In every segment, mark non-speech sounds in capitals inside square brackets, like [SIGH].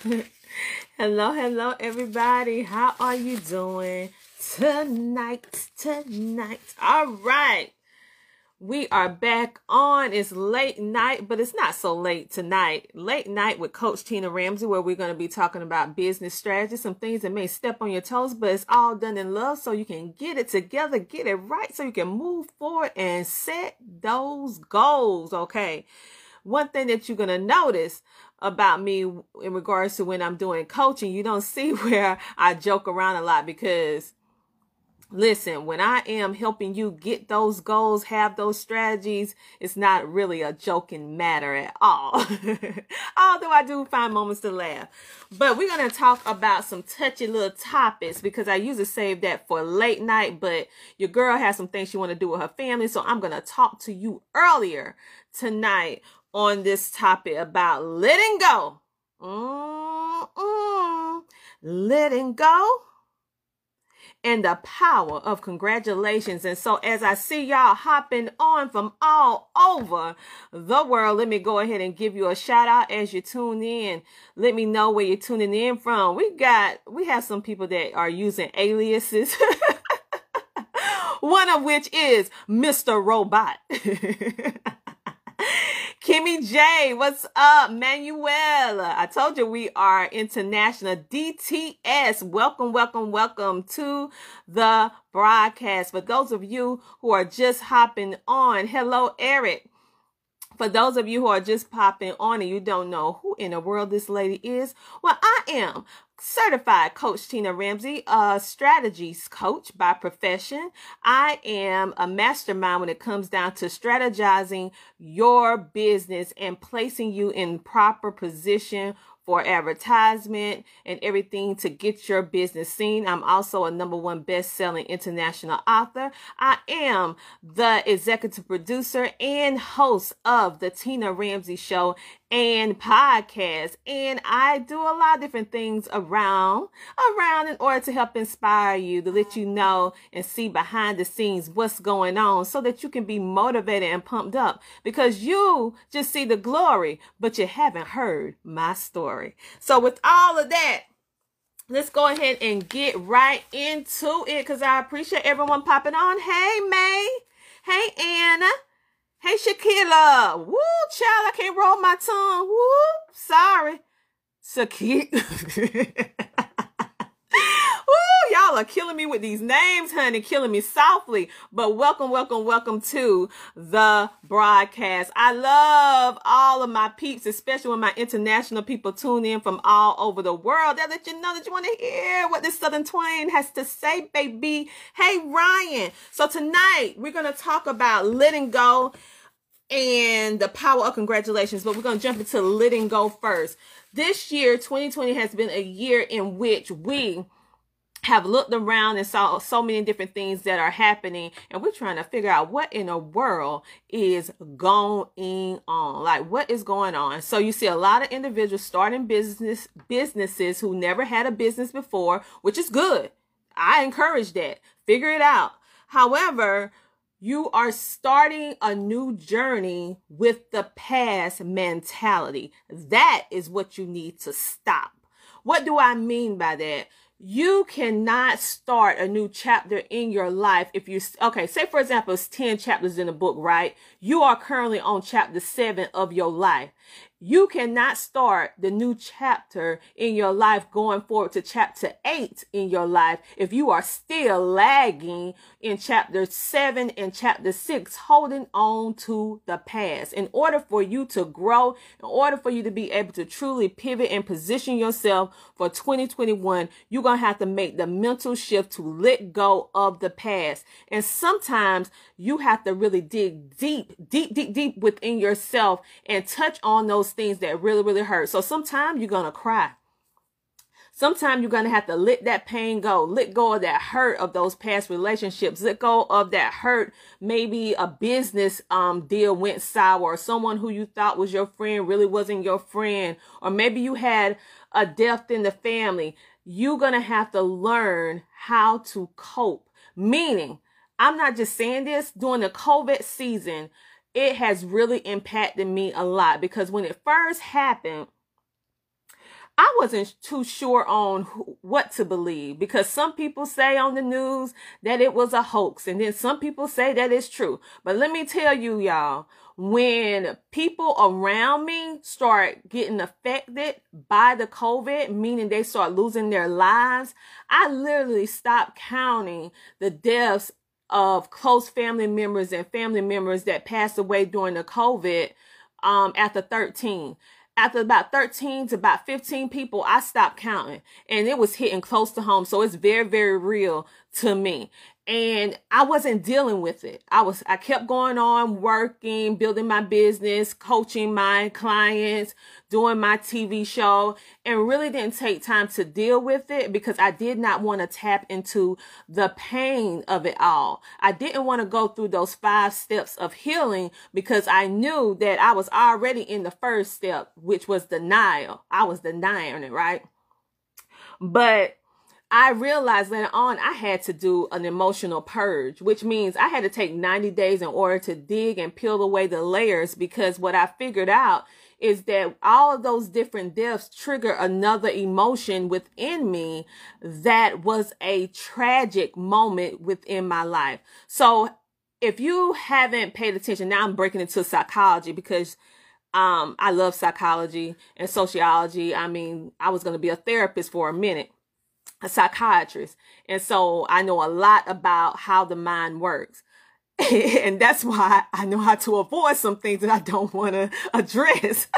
[LAUGHS] hello, hello, everybody. How are you doing tonight? Tonight. All right. We are back on. It's late night, but it's not so late tonight. Late night with Coach Tina Ramsay, where we're going to be talking about business strategy, some things that may step on your toes, but it's all done in love so you can get it together, get it right, so you can move forward and set those goals. Okay. One thing that you're going to notice about me in regards to when I'm doing coaching, you don't [LAUGHS] see where I joke around a lot because listen, when I am helping you get those goals, have those strategies, it's not really a joking matter at all. [LAUGHS] Although I do find moments to laugh. But we're going to talk about some touchy little topics because I usually save that for late night, but your girl has some things she want to do with her family. So I'm going to talk to you earlier tonight on this topic about letting go. Mm-mm. Letting go and the power of congratulations. And so, as I see y'all hopping on from all over the world, let me go ahead and give you a shout out as you tune in. Let me know where you're tuning in from. We got, we have some people that are using aliases. [LAUGHS] One of which is Mr. Robot. [LAUGHS] Kimmy J, what's up? Manuela, I told you we are international. DTS, welcome, welcome, welcome to the broadcast. For those of you who are just hopping on, hello, Eric. For those of you who are just popping on and you don't know who in the world this lady is, well, I am certified coach Tina Ramsay, a strategies coach by profession. I am a mastermind when it comes down to strategizing your business and placing you in proper position for advertisement and everything to get your business seen. I'm also a number one best selling international author. I am the executive producer and host of the Tina Ramsay Show and podcasts. And I do a lot of different things around, around in order to help inspire you, to let you know and see behind the scenes what's going on so that you can be motivated and pumped up because you just see the glory, but you haven't heard my story. So with all of that, let's go ahead and get right into it because I appreciate everyone popping on. Hey, May. Hey, Anna. Hey, Shakira. Woo, child, I can't roll my tongue. Woo, sorry. Shakira. [LAUGHS] Woo, y'all are killing me with these names, honey, killing me softly. But welcome, welcome, welcome to the broadcast. I love all of my peeps, especially when my international people tune in from all over the world. They let you know that you want to hear what this Southern Twain has to say, baby. Hey, Ryan. So tonight we're going to talk about letting go and the power of congratulations, but we're going to jump into letting go first. This year, 2020 has been a year in which we have looked around and saw so many different things that are happening and we're trying to figure out what in the world is going on like what is going on. So you see a lot of individuals starting business businesses who never had a business before which is good. I encourage that. Figure it out. However you are starting a new journey with the past mentality. That is what you need to stop. What do I mean by that? you cannot start a new chapter in your life if you okay say for example it's 10 chapters in a book right you are currently on chapter 7 of your life you cannot start the new chapter in your life going forward to chapter 8 in your life if you are still lagging in chapter 7 and chapter 6 holding on to the past in order for you to grow in order for you to be able to truly pivot and position yourself for 2021 you're going to have to make the mental shift to let go of the past and sometimes you have to really dig deep deep deep deep within yourself and touch on those things that really, really hurt. So sometimes you're going to cry. Sometimes you're going to have to let that pain go, let go of that hurt of those past relationships, let go of that hurt. Maybe a business um, deal went sour, or someone who you thought was your friend really wasn't your friend, or maybe you had a death in the family. You're going to have to learn how to cope. Meaning, I'm not just saying this during the COVID season it has really impacted me a lot because when it first happened, I wasn't too sure on what to believe because some people say on the news that it was a hoax and then some people say that it's true. But let me tell you, y'all, when people around me start getting affected by the COVID, meaning they start losing their lives, I literally stopped counting the deaths of close family members and family members that passed away during the COVID um, after 13. After about 13 to about 15 people, I stopped counting and it was hitting close to home. So it's very, very real to me and I wasn't dealing with it. I was, I kept going on working, building my business, coaching my clients, doing my TV show, and really didn't take time to deal with it because I did not want to tap into the pain of it all. I didn't want to go through those five steps of healing because I knew that I was already in the first step, which was denial. I was denying it, right? But I realized later on I had to do an emotional purge, which means I had to take 90 days in order to dig and peel away the layers because what I figured out is that all of those different deaths trigger another emotion within me that was a tragic moment within my life. So if you haven't paid attention, now I'm breaking into psychology because um, I love psychology and sociology. I mean, I was going to be a therapist for a minute a psychiatrist. And so I know a lot about how the mind works. [LAUGHS] and that's why I know how to avoid some things that I don't want to [LAUGHS] address.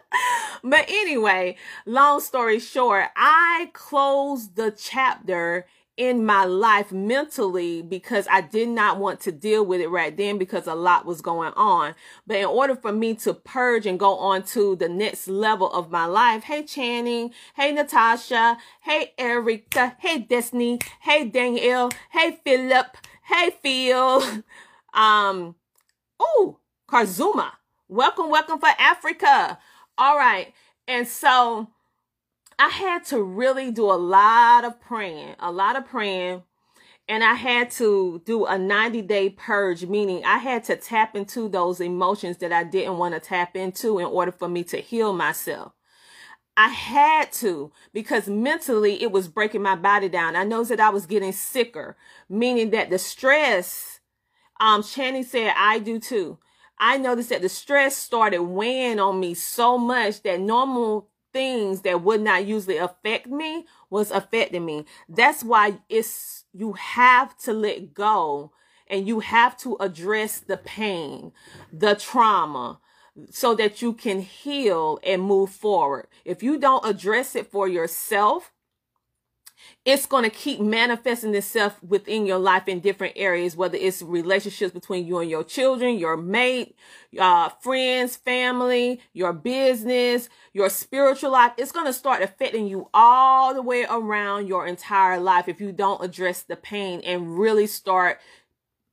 [LAUGHS] but anyway, long story short, I closed the chapter in my life mentally because I did not want to deal with it right then because a lot was going on. But in order for me to purge and go on to the next level of my life, hey Channing, hey Natasha, hey Erica, hey Destiny, hey Danielle, hey Philip, hey Phil, [LAUGHS] um, oh, Karzuma. Welcome, welcome for Africa. All right. And so I had to really do a lot of praying, a lot of praying. And I had to do a 90 day purge, meaning I had to tap into those emotions that I didn't want to tap into in order for me to heal myself. I had to because mentally it was breaking my body down. I noticed that I was getting sicker, meaning that the stress, um, Channing said, I do too. I noticed that the stress started weighing on me so much that normal things that would not usually affect me was affecting me. That's why it's you have to let go and you have to address the pain, the trauma so that you can heal and move forward. If you don't address it for yourself, it's going to keep manifesting itself within your life in different areas, whether it's relationships between you and your children, your mate, uh, friends, family, your business, your spiritual life. It's going to start affecting you all the way around your entire life if you don't address the pain and really start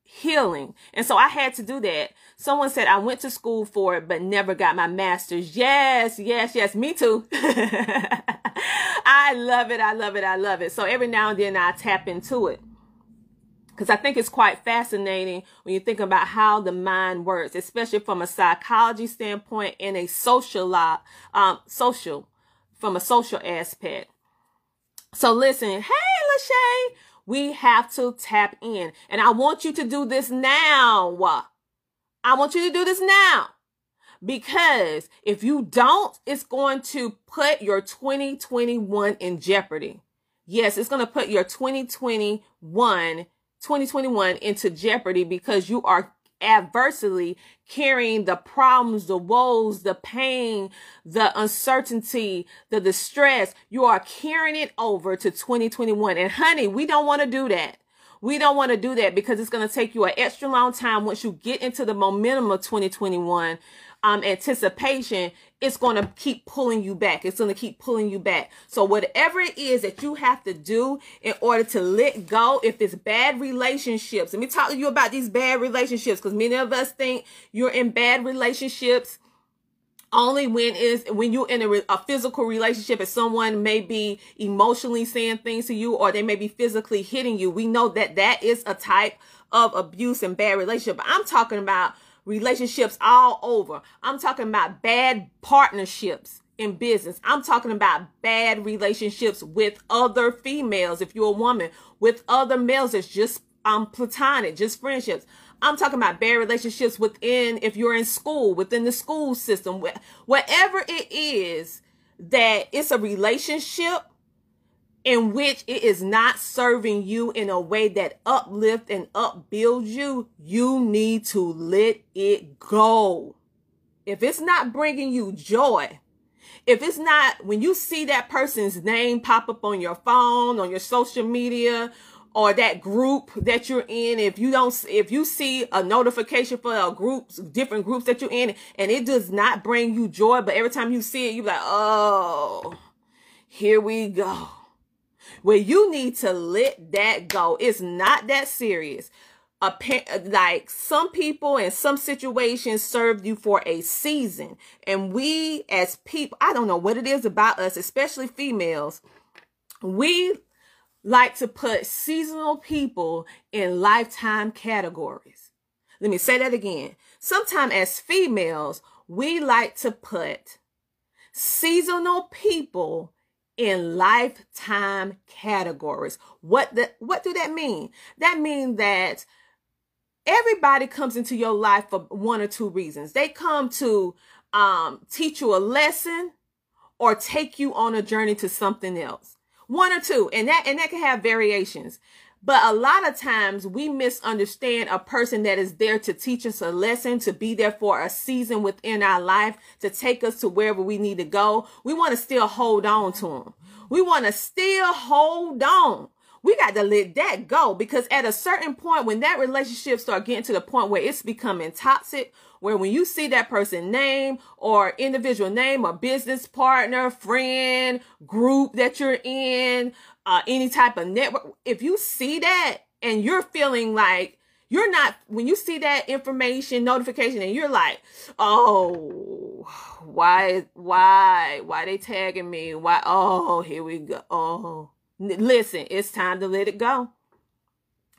healing. And so I had to do that. Someone said I went to school for it, but never got my master's. Yes, yes, yes. Me too. [LAUGHS] I love it. I love it. I love it. So every now and then I tap into it. Because I think it's quite fascinating when you think about how the mind works, especially from a psychology standpoint and a social, um, social, from a social aspect. So listen, hey, Lachey, we have to tap in. And I want you to do this now. I want you to do this now. Because if you don't, it's going to put your 2021 in jeopardy. Yes, it's going to put your 2021, 2021 into jeopardy because you are adversely carrying the problems, the woes, the pain, the uncertainty, the distress. You are carrying it over to 2021. And honey, we don't want to do that. We don't want to do that because it's going to take you an extra long time once you get into the momentum of 2021 um, anticipation, it's going to keep pulling you back. It's going to keep pulling you back. So whatever it is that you have to do in order to let go, if it's bad relationships, let me talk to you about these bad relationships because many of us think you're in bad relationships only when is when you're in a, a physical relationship and someone may be emotionally saying things to you or they may be physically hitting you we know that that is a type of abuse and bad relationship but i'm talking about relationships all over. I'm talking about bad partnerships in business. I'm talking about bad relationships with other females, if you're a woman, with other males It's just um platonic, just friendships. I'm talking about bad relationships within, if you're in school, within the school system, whatever it is that it's a relationship in which it is not serving you in a way that uplift and upbuilds you, you need to let it go. If it's not bringing you joy, if it's not when you see that person's name pop up on your phone, on your social media, or that group that you're in, if you don't, if you see a notification for a groups, different groups that you're in, and it does not bring you joy, but every time you see it, you're like, oh, here we go where you need to let that go. It's not that serious. A, like some people in some situations serve you for a season and we as people i don't know what it is about us especially females we like to put seasonal people in lifetime categories let me say that again sometimes as females we like to put seasonal people in lifetime categories. What the, what do that mean? That means that everybody comes into your life for one or two reasons. They come to um, teach you a lesson or take you on a journey to something else. One or two, and that and that can have variations. But a lot of times we misunderstand a person that is there to teach us a lesson, to be there for a season within our life, to take us to wherever we need to go. We want to still hold on to them. We want to still hold on. We got to let that go because at a certain point, when that relationship start getting to the point where it's becoming toxic, where when you see that person name or individual name or business partner, friend, group that you're in, uh, any type of network, if you see that and you're feeling like you're not, when you see that information notification and you're like, oh, why, why, why they tagging me? Why? Oh, here we go. Oh, listen, it's time to let it go.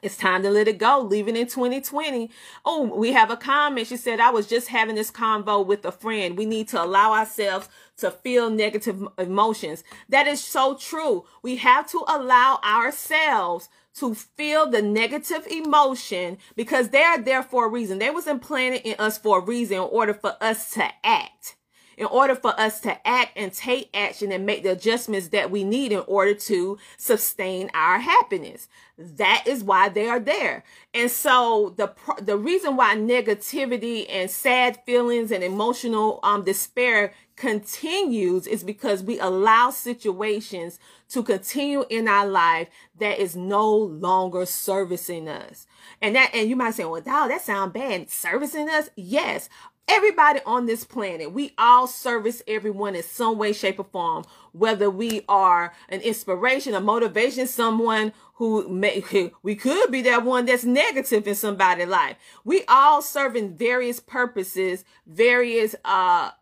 It's time to let it go. Leaving in 2020. Oh, we have a comment. She said, I was just having this convo with a friend. We need to allow ourselves to feel negative emotions. That is so true. We have to allow ourselves to feel the negative emotion because they are there for a reason. They was implanted in us for a reason in order for us to act in order for us to act and take action and make the adjustments that we need in order to sustain our happiness. That is why they are there. And so the the reason why negativity and sad feelings and emotional um despair continues is because we allow situations to continue in our life that is no longer servicing us. And that, and you might say, well, that sounds bad. Servicing us? Yes. Everybody on this planet, we all service everyone in some way, shape, or form. Whether we are an inspiration, a motivation, someone who may, [LAUGHS] we could be that one that's negative in somebody's life. We all serve in various purposes, various, uh,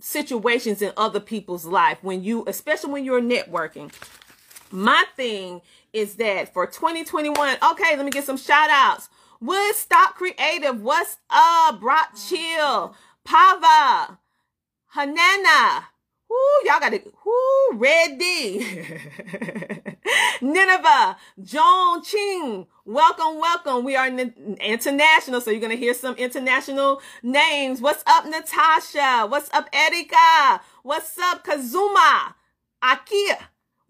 situations in other people's life when you, especially when you're networking. My thing is that for 2021, okay, let me get some shout outs. Woodstock Creative, what's up? Brock Chill, Pava, Hanana, Whoo, y'all got it. Whoo, ready. [LAUGHS] Nineveh, John Ching. Welcome, welcome. We are international, so you're going to hear some international names. What's up, Natasha? What's up, Erika? What's up, Kazuma? Akia.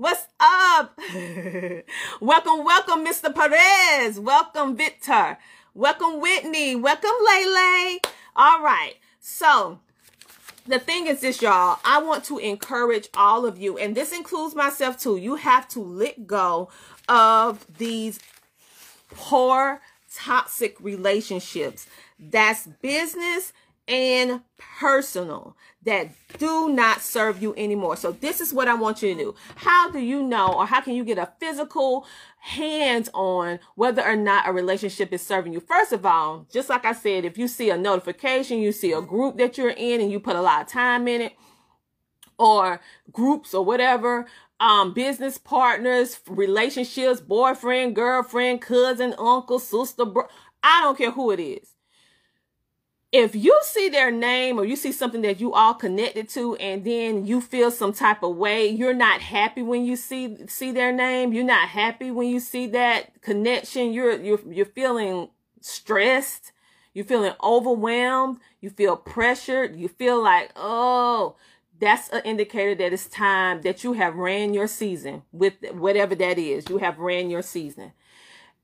What's up? [LAUGHS] welcome, welcome, Mr. Perez. Welcome, Victor. Welcome, Whitney. Welcome, Lele. All right. So, the thing is this, y'all. I want to encourage all of you, and this includes myself too. You have to let go of these poor, toxic relationships. That's business and personal that do not serve you anymore. So this is what I want you to do. How do you know or how can you get a physical hands on whether or not a relationship is serving you? First of all, just like I said, if you see a notification, you see a group that you're in and you put a lot of time in it or groups or whatever, um, business partners, relationships, boyfriend, girlfriend, cousin, uncle, sister, bro- I don't care who it is if you see their name or you see something that you all connected to and then you feel some type of way you're not happy when you see see their name. You're not happy when you see that connection. You're you're you're feeling stressed. You're feeling overwhelmed. You feel pressured. You feel like oh that's an indicator that it's time that you have ran your season with whatever that is. You have ran your season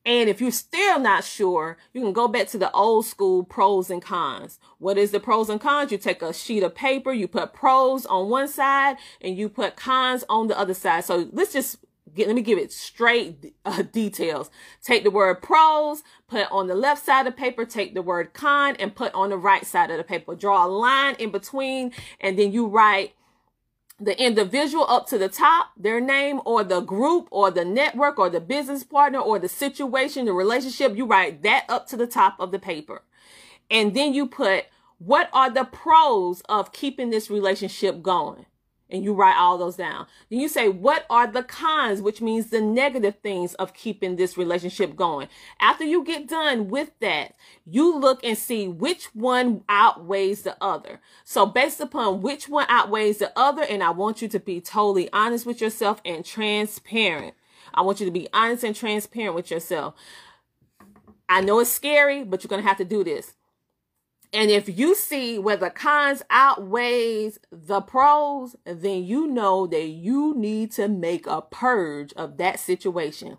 and if you're still not sure, you can go back to the old school pros and cons. What is the pros and cons? You take a sheet of paper, you put pros on one side and you put cons on the other side. So let's just get, let me give it straight uh, details. Take the word pros, put on the left side of the paper, take the word con and put on the right side of the paper. Draw a line in between and then you write the individual up to the top, their name or the group or the network or the business partner or the situation, the relationship, you write that up to the top of the paper. And then you put what are the pros of keeping this relationship going? And you write all those down. Then you say, what are the cons, which means the negative things of keeping this relationship going. After you get done with that, you look and see which one outweighs the other. So based upon which one outweighs the other, and I want you to be totally honest with yourself and transparent. I want you to be honest and transparent with yourself. I know it's scary, but you're going to have to do this. And if you see where the cons outweighs the pros, then you know that you need to make a purge of that situation.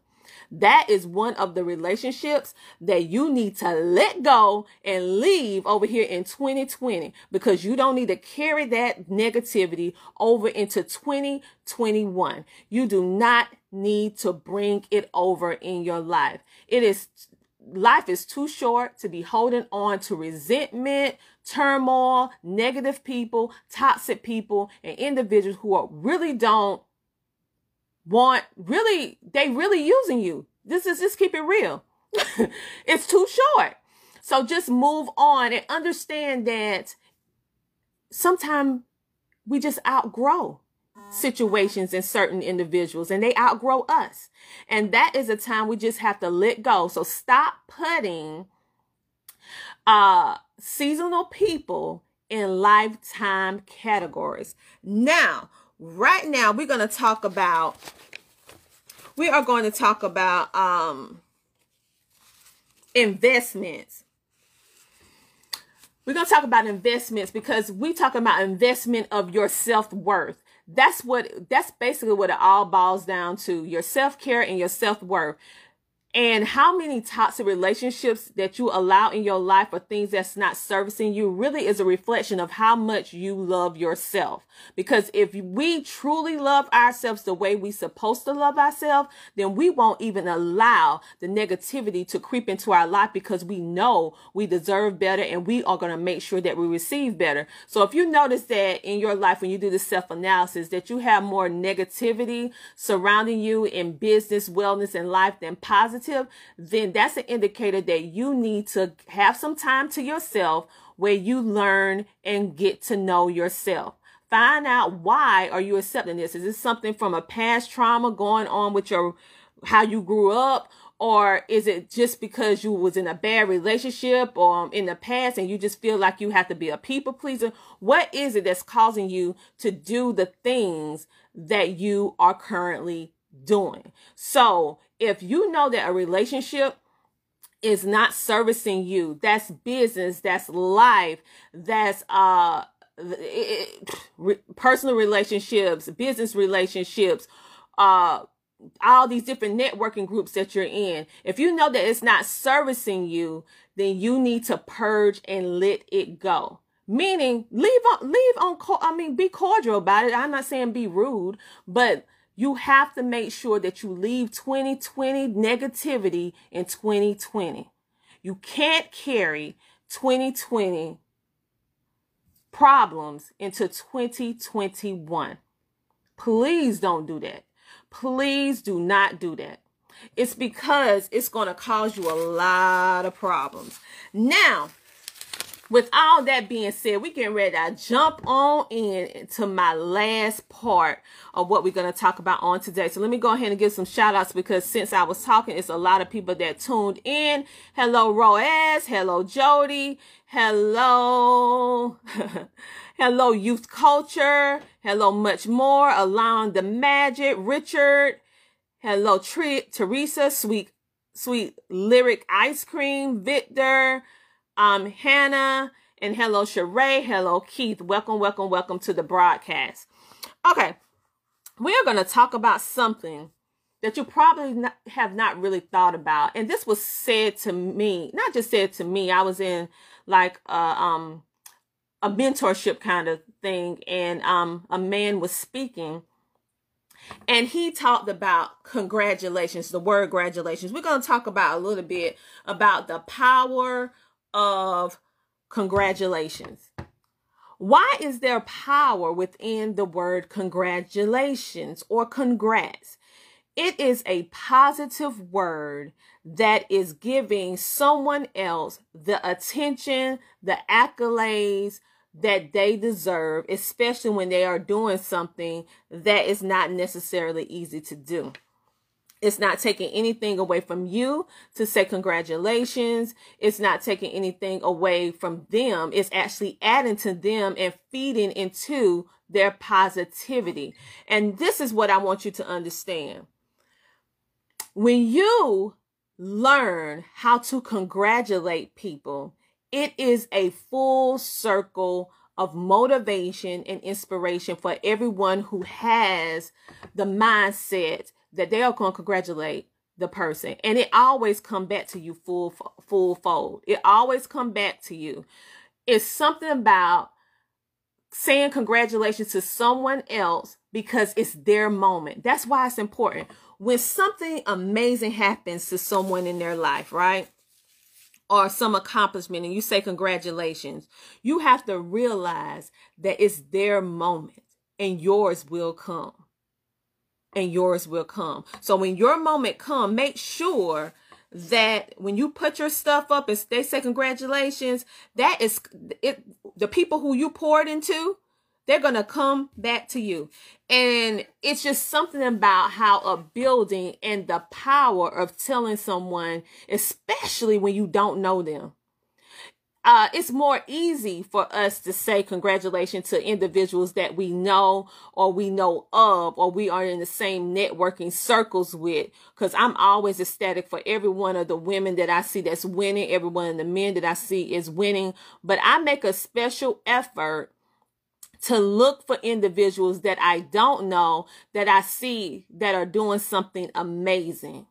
That is one of the relationships that you need to let go and leave over here in 2020 because you don't need to carry that negativity over into 2021. You do not need to bring it over in your life. It is life is too short to be holding on to resentment, turmoil, negative people, toxic people, and individuals who are really don't want really they really using you. This is just keep it real. [LAUGHS] it's too short. So just move on and understand that sometimes we just outgrow situations and certain individuals and they outgrow us. And that is a time we just have to let go. So stop putting uh seasonal people in lifetime categories. Now, right now we're going to talk about we are going to talk about um investments. We're going to talk about investments because we talk about investment of your self-worth that's what that's basically what it all boils down to your self-care and your self-worth and how many toxic relationships that you allow in your life or things that's not servicing you really is a reflection of how much you love yourself. Because if we truly love ourselves the way we supposed to love ourselves, then we won't even allow the negativity to creep into our life because we know we deserve better and we are going to make sure that we receive better. So if you notice that in your life when you do the self analysis that you have more negativity surrounding you in business, wellness, and life than positive positive, then that's an indicator that you need to have some time to yourself where you learn and get to know yourself. Find out why are you accepting this? Is this something from a past trauma going on with your how you grew up or is it just because you was in a bad relationship or in the past and you just feel like you have to be a people pleaser what is it that's causing you to do the things that you are currently doing so if you know that a relationship is not servicing you that's business that's life that's uh it, re, personal relationships business relationships uh all these different networking groups that you're in, if you know that it's not servicing you, then you need to purge and let it go. Meaning, leave on, leave on. I mean, be cordial about it. I'm not saying be rude, but you have to make sure that you leave 2020 negativity in 2020. You can't carry 2020 problems into 2021. Please don't do that. Please do not do that. It's because it's going to cause you a lot of problems. Now, with all that being said, we getting ready to jump on in to my last part of what we're going to talk about on today. So let me go ahead and give some shout outs because since I was talking, it's a lot of people that tuned in. Hello, Roaz. Hello, Jody. Hello. [LAUGHS] Hello, Youth Culture. Hello, much more. Allowing the Magic. Richard. Hello, Tri- Teresa. Sweet, sweet lyric ice cream. Victor. Um, Hannah. And hello, Sheree. Hello, Keith. Welcome, welcome, welcome to the broadcast. Okay. We are going to talk about something that you probably not, have not really thought about. And this was said to me, not just said to me. I was in like, uh, um, a mentorship kind of thing and um a man was speaking and he talked about congratulations the word congratulations we're going to talk about a little bit about the power of congratulations why is there power within the word congratulations or congrats it is a positive word that is giving someone else the attention the accolades that they deserve, especially when they are doing something that is not necessarily easy to do. It's not taking anything away from you to say congratulations. It's not taking anything away from them. It's actually adding to them and feeding into their positivity. And this is what I want you to understand. When you learn how to congratulate people, it is a full circle of motivation and inspiration for everyone who has the mindset that they are going to congratulate the person. And it always come back to you full full fold. It always come back to you. It's something about saying congratulations to someone else because it's their moment. That's why it's important. When something amazing happens to someone in their life right? Or some accomplishment and you say congratulations, you have to realize that it's their moment and yours will come. And yours will come. So when your moment come, make sure that when you put your stuff up and they say congratulations, that is it the people who you poured into, they're going to come back to you. And it's just something about how a building and the power of telling someone, especially when you don't know them. Uh, it's more easy for us to say congratulations to individuals that we know or we know of or we are in the same networking circles with because i'm always ecstatic for every one of the women that i see that's winning every one of the men that i see is winning but i make a special effort to look for individuals that I don't know that I see that are doing something amazing.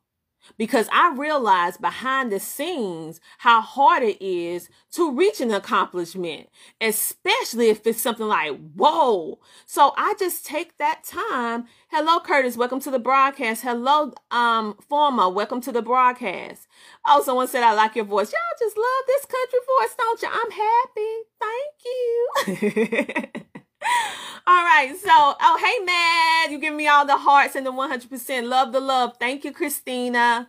Because I realize behind the scenes how hard it is to reach an accomplishment, especially if it's something like, whoa. So I just take that time. Hello, Curtis. Welcome to the broadcast. Hello, um, Forma. Welcome to the broadcast. Oh, someone said, I like your voice. Y'all just love this country voice, don't you? I'm happy. Thank you. [LAUGHS] [LAUGHS] all right. So, oh, hey, Matt, you give me all the hearts and the 100%. Love the love. Thank you, Christina.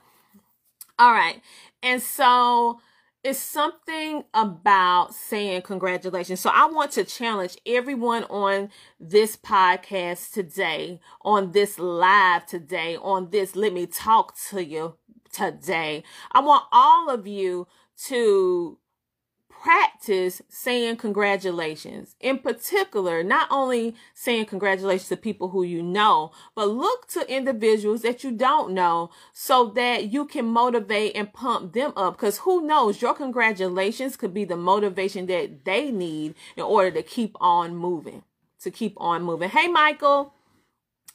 All right. And so it's something about saying congratulations. So I want to challenge everyone on this podcast today, on this live today, on this let me talk to you today. I want all of you to practice saying congratulations. In particular, not only saying congratulations to people who you know, but look to individuals that you don't know so that you can motivate and pump them up. Because who knows, your congratulations could be the motivation that they need in order to keep on moving. To keep on moving. Hey, Michael,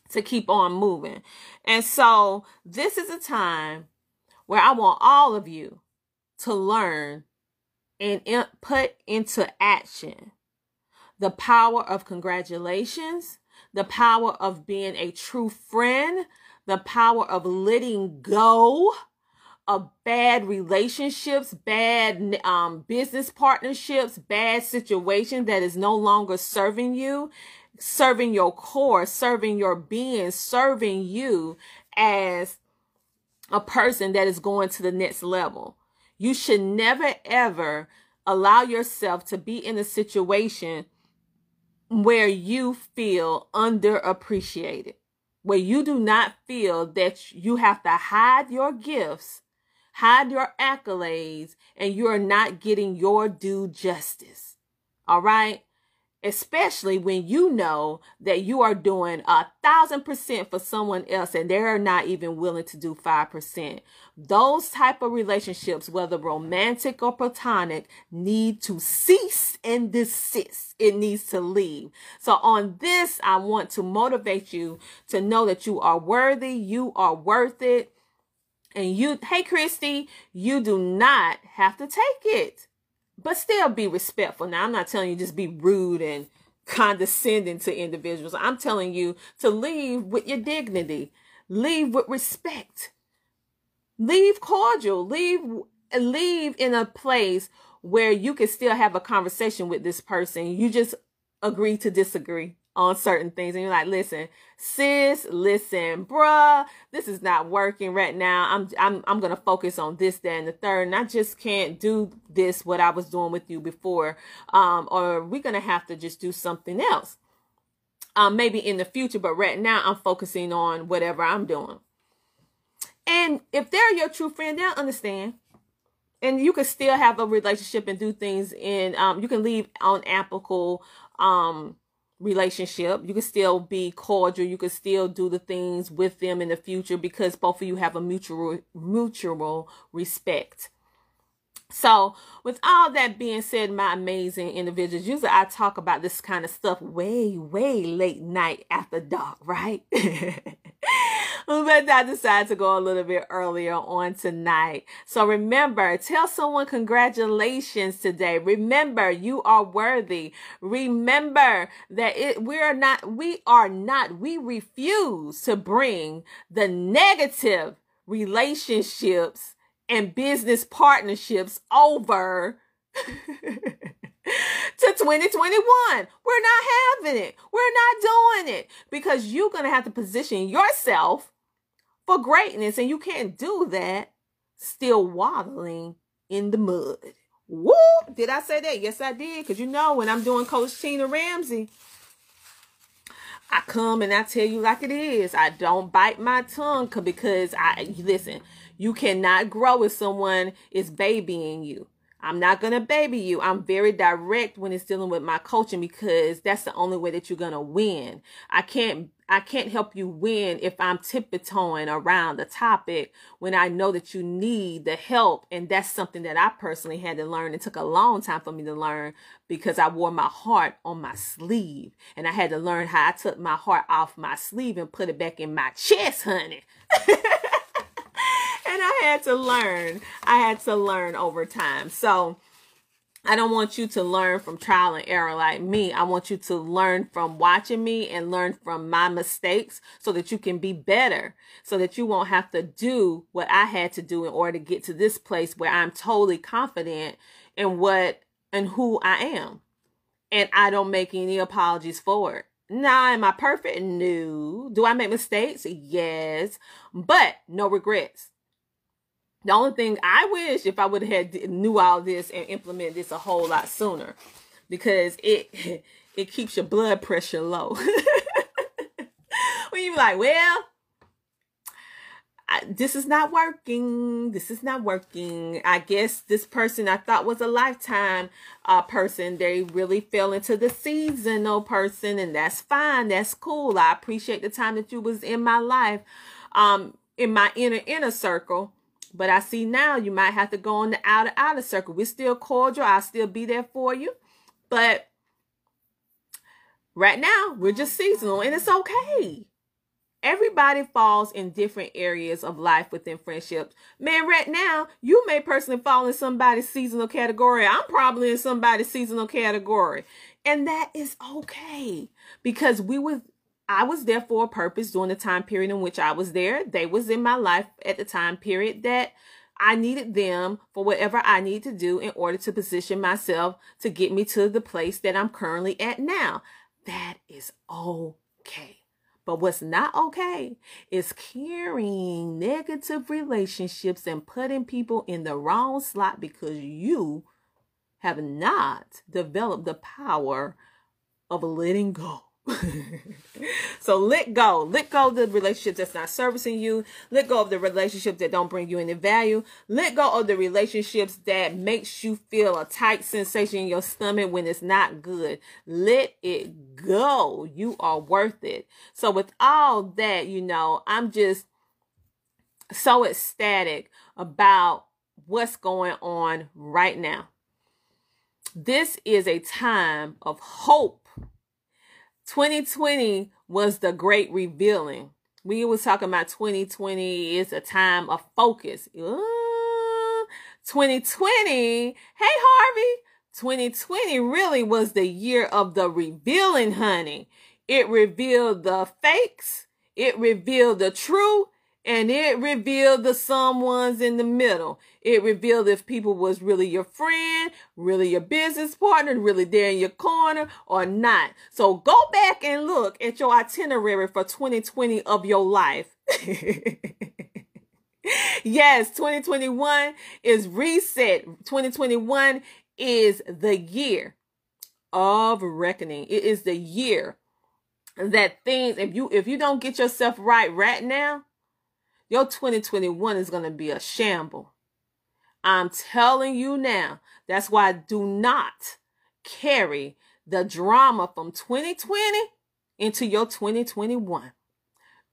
to keep on moving. And so this is a time where I want all of you to learn and put into action the power of congratulations, the power of being a true friend, the power of letting go of bad relationships, bad um, business partnerships, bad situation that is no longer serving you, serving your core, serving your being, serving you as a person that is going to the next level. You should never ever allow yourself to be in a situation where you feel underappreciated, where you do not feel that you have to hide your gifts, hide your accolades, and you are not getting your due justice. All right? Especially when you know that you are doing a thousand percent for someone else and they're not even willing to do five percent. Those type of relationships whether romantic or platonic need to cease and desist. It needs to leave. So on this i want to motivate you to know that you are worthy you are worth it. And you hey christy you do not have to take it but still be respectful. Now, I'm not telling you just be rude and condescending to individuals. I'm telling you to leave with your dignity, leave with respect, leave cordial, leave leave in a place where you can still have a conversation with this person. You just agree to disagree on certain things. And you're like listen sis listen bruh this is not working right now. I'm i'm, I'm gonna focus on this that and the third. And i just can't do this what i was doing with you before. Um or we're gonna have to just do something else um maybe in the future. But right now i'm focusing on whatever i'm doing. And if they're your true friend they'll understand. And you can still have a relationship and do things and um you can leave on amicable um relationship. You can still be cordial. You can still do the things with them in the future because both of you have a mutual mutual respect. So, with all that being said, my amazing individuals, usually I talk about this kind of stuff way, way late night after dark, right? [LAUGHS] but I decided to go a little bit earlier on tonight. So remember, tell someone congratulations today. Remember, you are worthy. Remember that it, we are not, we are not, we refuse to bring the negative relationships and business partnerships over [LAUGHS] to 2021. We're not having it. We're not doing it because you're going to have to position yourself for greatness and you can't do that still waddling in the mud. Woo! Did I say that? Yes, I did. Because you know, when I'm doing Coach Tina Ramsay, I come and I tell you like it is. I don't bite my tongue because I listen. You cannot grow if someone is babying you. I'm not going to baby you. I'm very direct when it's dealing with my coaching because that's the only way that you're going to win. I can't I can't help you win if I'm tiptoeing around the topic when I know that you need the help. And that's something that I personally had to learn. It took a long time for me to learn because I wore my heart on my sleeve. And I had to learn how I took my heart off my sleeve and put it back in my chest, honey. [LAUGHS] and I had to learn. I had to learn over time. So I don't want you to learn from trial and error like me. I want you to learn from watching me and learn from my mistakes so that you can be better, so that you won't have to do what I had to do in order to get to this place where I'm totally confident in what and who I am. And I don't make any apologies for it. Now, am I perfect? No. Do I make mistakes? Yes. But no regrets. The only thing I wish if I would have had knew all this and implemented this a whole lot sooner, because it [LAUGHS] it keeps your blood pressure low. [LAUGHS] when you're like, well, I, this is not working. This is not working. I guess this person I thought was a lifetime uh, person, they really fell into the seasonal person, and that's fine. That's cool. I appreciate the time that you was in my life, um, in my inner inner circle. But I see now you might have to go on the outer outer circle. We're still cordial. I'll still be there for you, but right now we're just seasonal, and it's okay Everybody falls in different areas of life within friendships. Man, right now, you may personally fall in somebody's seasonal category. I'm probably in somebody's seasonal category. And that is okay because we were I was there for a purpose during the time period in which I was there. They was in my life at the time period that I needed them for whatever I need to do in order to position myself to get me to the place that I'm currently at now. That is okay. But what's not okay is carrying negative relationships and putting people in the wrong slot because you have not developed the power of letting go. [LAUGHS] so let go. Let go of the relationship that's not servicing you. Let go of the relationships that don't bring you any value. Let go of the relationships that makes you feel a tight sensation in your stomach when it's not good. Let it go. You are worth it. So with all that, you know, I'm just so ecstatic about what's going on right now. This is a time of hope 2020 was the great revealing. We was talking about 2020 is a time of focus. Ooh, 2020, hey Harvey, 2020 really was the year of the revealing, honey. It revealed the fakes, it revealed the true, and it revealed the someones in the middle. It revealed if people was really your friend, really your business partner, really there in your corner or not. So go back and look at your itinerary for 2020 of your life. [LAUGHS] yes, 2021 is reset. 2021 is the year of reckoning. It is the year that things if you if you don't get yourself right right now, your 2021 is going to be a shamble. I'm telling you now. That's why do not carry the drama from 2020 into your 2021.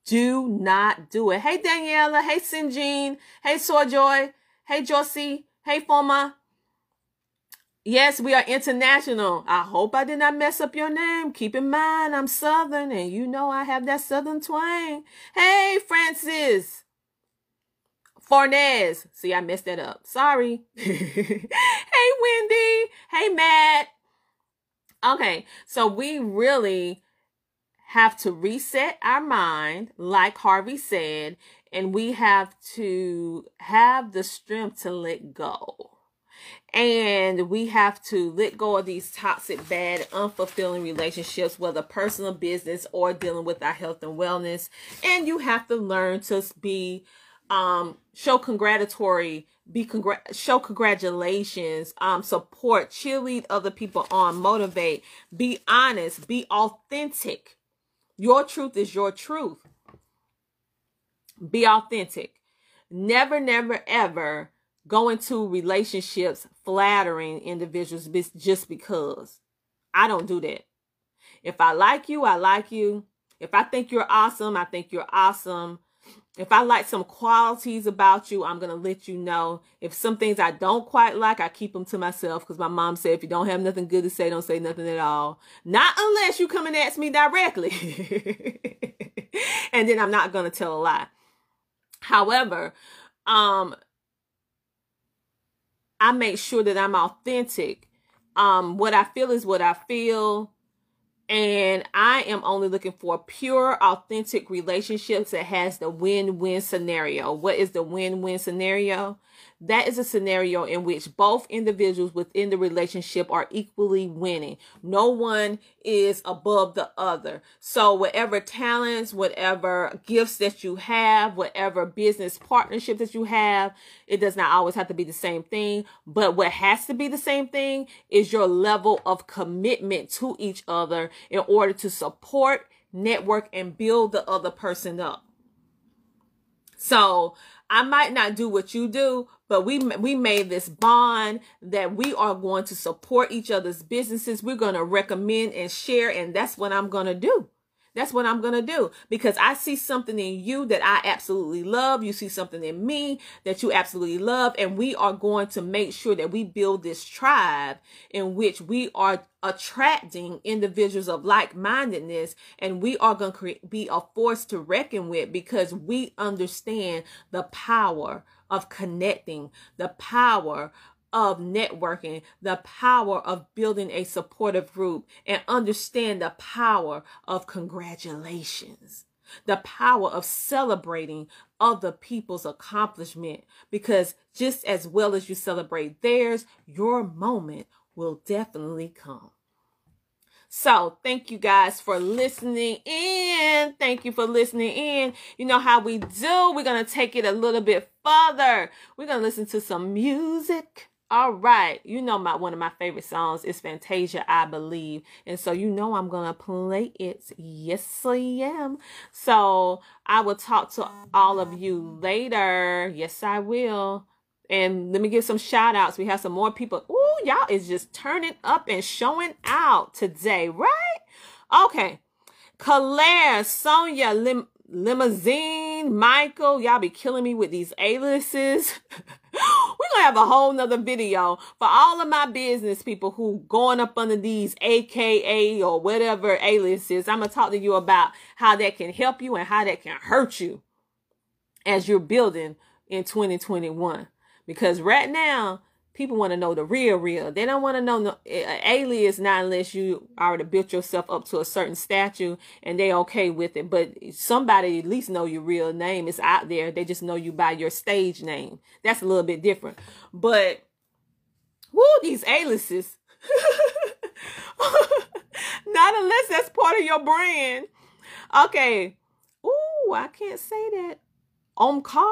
Do not do it. Hey, Daniela. Hey, Sinjin. Hey, Sojoy. Hey, Josie. Hey, Foma. Yes, we are international. I hope I did not mess up your name. Keep in mind, I'm Southern and you know I have that Southern twang. Hey, Francis. Fornez. See, I messed that up. Sorry. [LAUGHS] hey, Wendy. Hey, Matt. Okay, so we really have to reset our mind, like Harvey said, and we have to have the strength to let go. And we have to let go of these toxic, bad, unfulfilling relationships, whether personal business or dealing with our health and wellness. And you have to learn to be um show congratulatory be congr- show congratulations um support cheerlead other people on motivate be honest be authentic. Your truth is your truth. Be authentic. Never never ever go into relationships flattering individuals just because. I don't do that. If i like you i like you. If i think you're awesome i think you're awesome if I like some qualities about you, I'm going to let you know. If some things I don't quite like, I keep them to myself because my mom said if you don't have nothing good to say, don't say nothing at all. Not unless you come and ask me directly. [LAUGHS] and then I'm not going to tell a lie. However, um, I make sure that I'm authentic. Um, what I feel is what I feel and I am only looking for pure, authentic relationships that has the win-win scenario. What is the win-win scenario? That is a scenario in which both individuals within the relationship are equally winning. No one is above the other. So whatever talents, whatever gifts that you have, whatever business partnership that you have, it does not always have to be the same thing. But what has to be the same thing is your level of commitment to each other in order to support, network, and build the other person up. So I might not do what you do, but we we made this bond that we are going to support each other's businesses. We're going to recommend and share, and that's what I'm going to do. That's what I'm going to do because I see something in you that I absolutely love. You see something in me that you absolutely love. And we are going to make sure that we build this tribe in which we are attracting individuals of like mindedness. And we are going to be a force to reckon with because we understand the power of connecting, the power of networking, the power of building a supportive group, and understand the power of congratulations, the power of celebrating other people's accomplishment. Because just as well as you celebrate theirs, your moment will definitely come. So, thank you guys for listening in. Thank you for listening in. You know how we do. We're going to take it a little bit further. We're going to listen to some music. All right, you know my one of my favorite songs is Fantasia, I believe, and so you know I'm gonna play it. Yes, I am. So I will talk to all of you later. Yes, I will. And let me give some shout outs. We have some more people. Ooh, y'all is just turning up and showing out today, right? Okay. Claire, Sonia, Lim- Limousine, Michael, y'all be killing me with these aliases. [LAUGHS] [LAUGHS] We're gonna have a whole nother video for all of my business people who going up under these AKA or whatever aliases. I'm gonna talk to you about how that can help you and how that can hurt you as you're building in 2021. Because right now, people want to know the real real. They don't want to know no alias not unless you already built yourself up to a certain statue and they okay with it. But somebody at least know your real name is out there. They just know you by your stage name. That's a little bit different. But woo these aliases. [LAUGHS] Not unless that's part of your brand. Okay. Ooh, I can't say that. Omkar?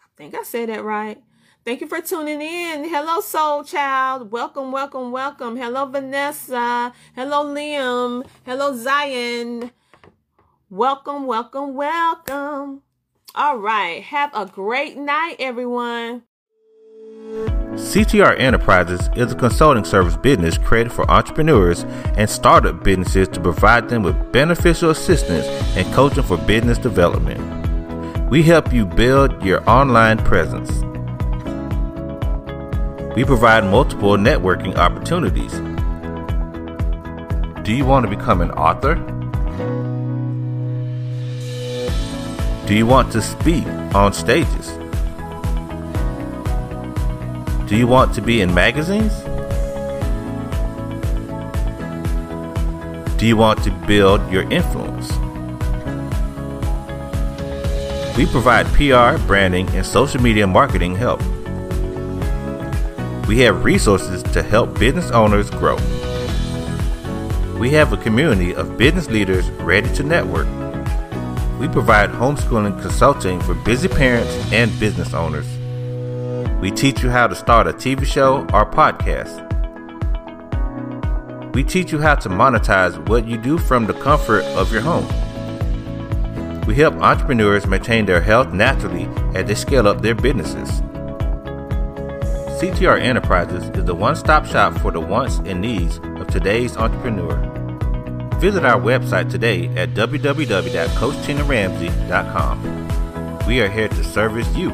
I think I said that right. Thank you for tuning in. Hello, Soul Child. Welcome, welcome, welcome. Hello, Vanessa. Hello, Liam. Hello, Zion. Welcome, welcome, welcome. All right. Have a great night, everyone. CTR Enterprises is a consulting service business created for entrepreneurs and startup businesses to provide them with beneficial assistance and coaching for business development. We help you build your online presence we provide multiple networking opportunities. Do you want to become an author? Do you want to speak on stages? Do you want to be in magazines? Do you want to build your influence? We provide PR, branding, and social media marketing help we have resources to help business owners grow. We have a community of business leaders ready to network. We provide homeschooling consulting for busy parents and business owners. We teach you how to start a TV show or podcast. We teach you how to monetize what you do from the comfort of your home. We help entrepreneurs maintain their health naturally as they scale up their businesses. CTR Enterprises is the one stop shop for the wants and needs of today's entrepreneur. Visit our website today at www.coachtinaramsay.com. We are here to service you.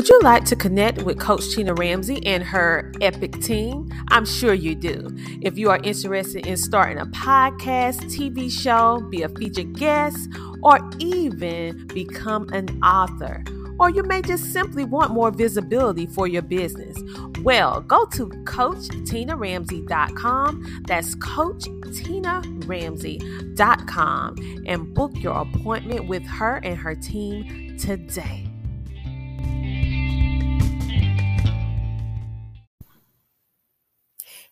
Would you like to connect with Coach Tina Ramsay and her epic team? I'm sure you do. If you are interested in starting a podcast, TV show, be a featured guest, or even become an author, or you may just simply want more visibility for your business. Well, go to CoachTinaRamsay.com. That's CoachTinaRamsay.com and book your appointment with her and her team today.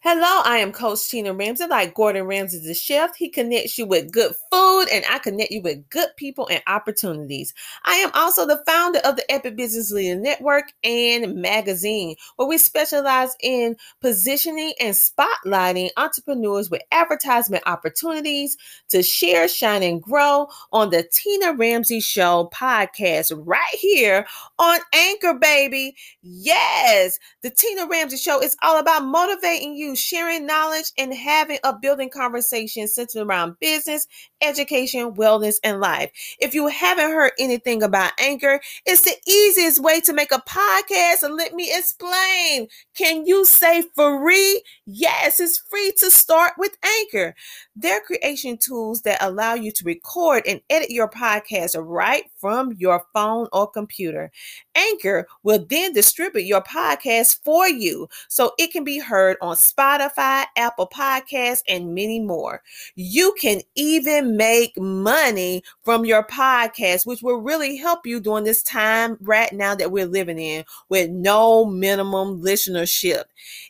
Hello, I am Coach Tina Ramsay. Like Gordon Ramsay, the chef, he connects you with good food, and I connect you with good people and opportunities. I am also the founder of the Epic Business Leader Network and magazine, where we specialize in positioning and spotlighting entrepreneurs with advertisement opportunities to share, shine, and grow on the Tina Ramsay Show podcast right here on Anchor, baby. Yes, the Tina Ramsay Show is all about motivating you sharing knowledge and having a building conversation centered around business, education, wellness, and life. If you haven't heard anything about Anchor, it's the easiest way to make a podcast. And let me explain. Can you say free? Yes, it's free to start with Anchor. They're creation tools that allow you to record and edit your podcast right from your phone or computer. Anchor will then distribute your podcast for you so it can be heard on Spotify, Apple Podcasts, and many more. You can even make money from your podcast, which will really help you during this time right now that we're living in with no minimum listenership.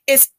It's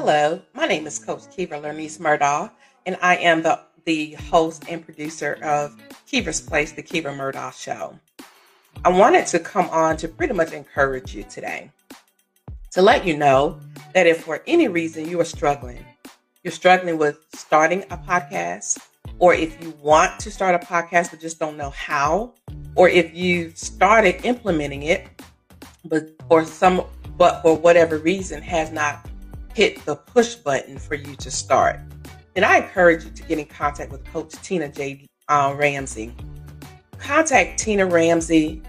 Hello, my name is Coach Kiva Lernice Murdaugh, and I am the, the host and producer of Kiva's Place, the Kiva Murdaugh Show. I wanted to come on to pretty much encourage you today to let you know that if for any reason you are struggling, you're struggling with starting a podcast, or if you want to start a podcast but just don't know how, or if you started implementing it but for some but for whatever reason has not hit the push button for you to start, And I encourage you to get in contact with Coach Tina J. Uh, Ramsay. Contact Tina Ramsay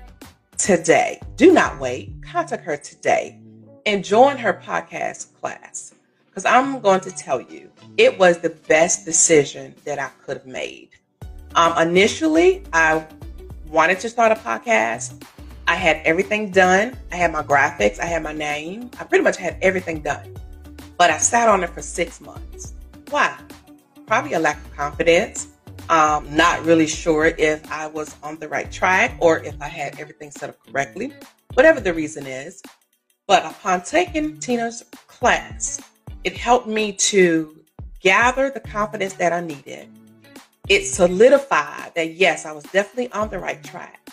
today. Do not wait. Contact her today and join her podcast class. Because I'm going to tell you, it was the best decision that I could have made. Um, initially, I wanted to start a podcast. I had everything done. I had my graphics, I had my name, I pretty much had everything done but I sat on it for six months. Why? Probably a lack of confidence. Um, not really sure if I was on the right track or if I had everything set up correctly, whatever the reason is. But upon taking Tina's class, it helped me to gather the confidence that I needed. It solidified that yes, I was definitely on the right track.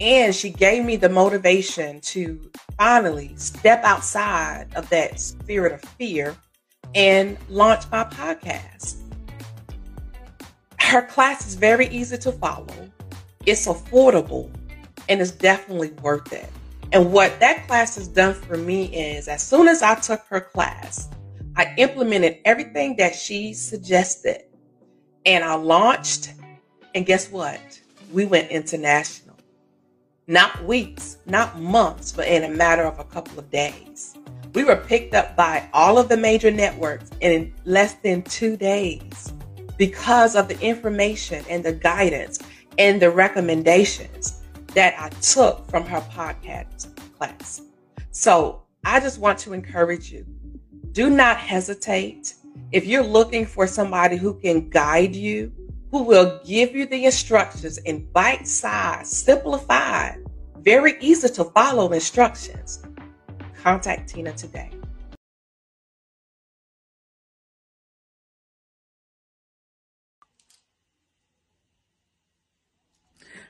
And she gave me the motivation to finally step outside of that spirit of fear and launch my podcast. Her class is very easy to follow, it's affordable, and it's definitely worth it. And what that class has done for me is as soon as I took her class, I implemented everything that she suggested and I launched. And guess what? We went international not weeks, not months, but in a matter of a couple of days. We were picked up by all of the major networks in less than two days because of the information and the guidance and the recommendations that I took from her podcast class. So I just want to encourage you do not hesitate. If you're looking for somebody who can guide you, who will give you the instructions in bite size, simplified, very easy to follow instructions. Contact Tina today.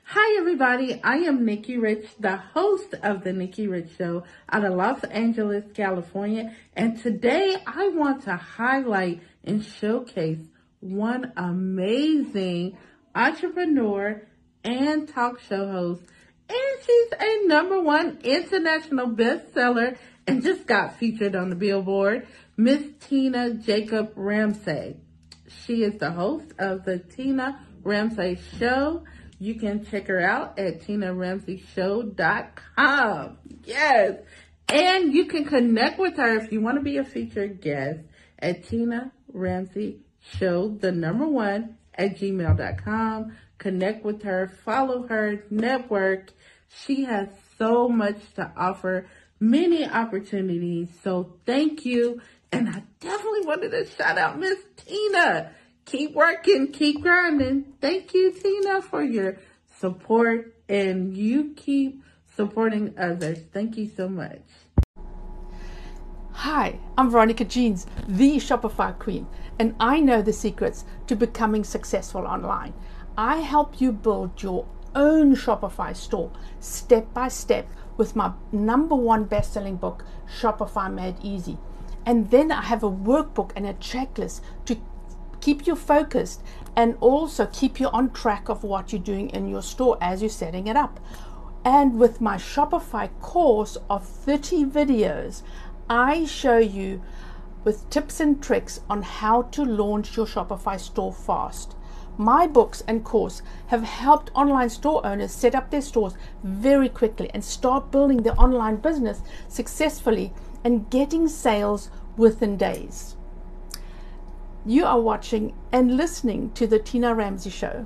Hi, everybody. I am Nikki Rich, the host of The Nikki Rich Show out of Los Angeles, California. And today I want to highlight and showcase one amazing entrepreneur and talk show host. And she's a number one international bestseller and just got featured on the Billboard, Miss Tina Jacob Ramsay. She is the host of the Tina Ramsay Show. You can check her out at tinaramsayshow.com. Yes. And you can connect with her if you want to be a featured guest at Tina Ramsay show the number one at gmail.com. Connect with her, follow her, network. She has so much to offer, many opportunities. So thank you. And I definitely wanted to shout out Miss Tina. Keep working, keep grinding. Thank you, Tina, for your support and you keep supporting others. Thank you so much. Hi, I'm Veronica Jeans, the Shopify Queen, and I know the secrets to becoming successful online. I help you build your own Shopify store step by step with my number one best selling book, Shopify Made Easy. And then I have a workbook and a checklist to keep you focused and also keep you on track of what you're doing in your store as you're setting it up. And with my Shopify course of 30 videos, I show you with tips and tricks on how to launch your Shopify store fast. My books and course have helped online store owners set up their stores very quickly and start building their online business successfully and getting sales within days. You are watching and listening to The Tina Ramsay Show.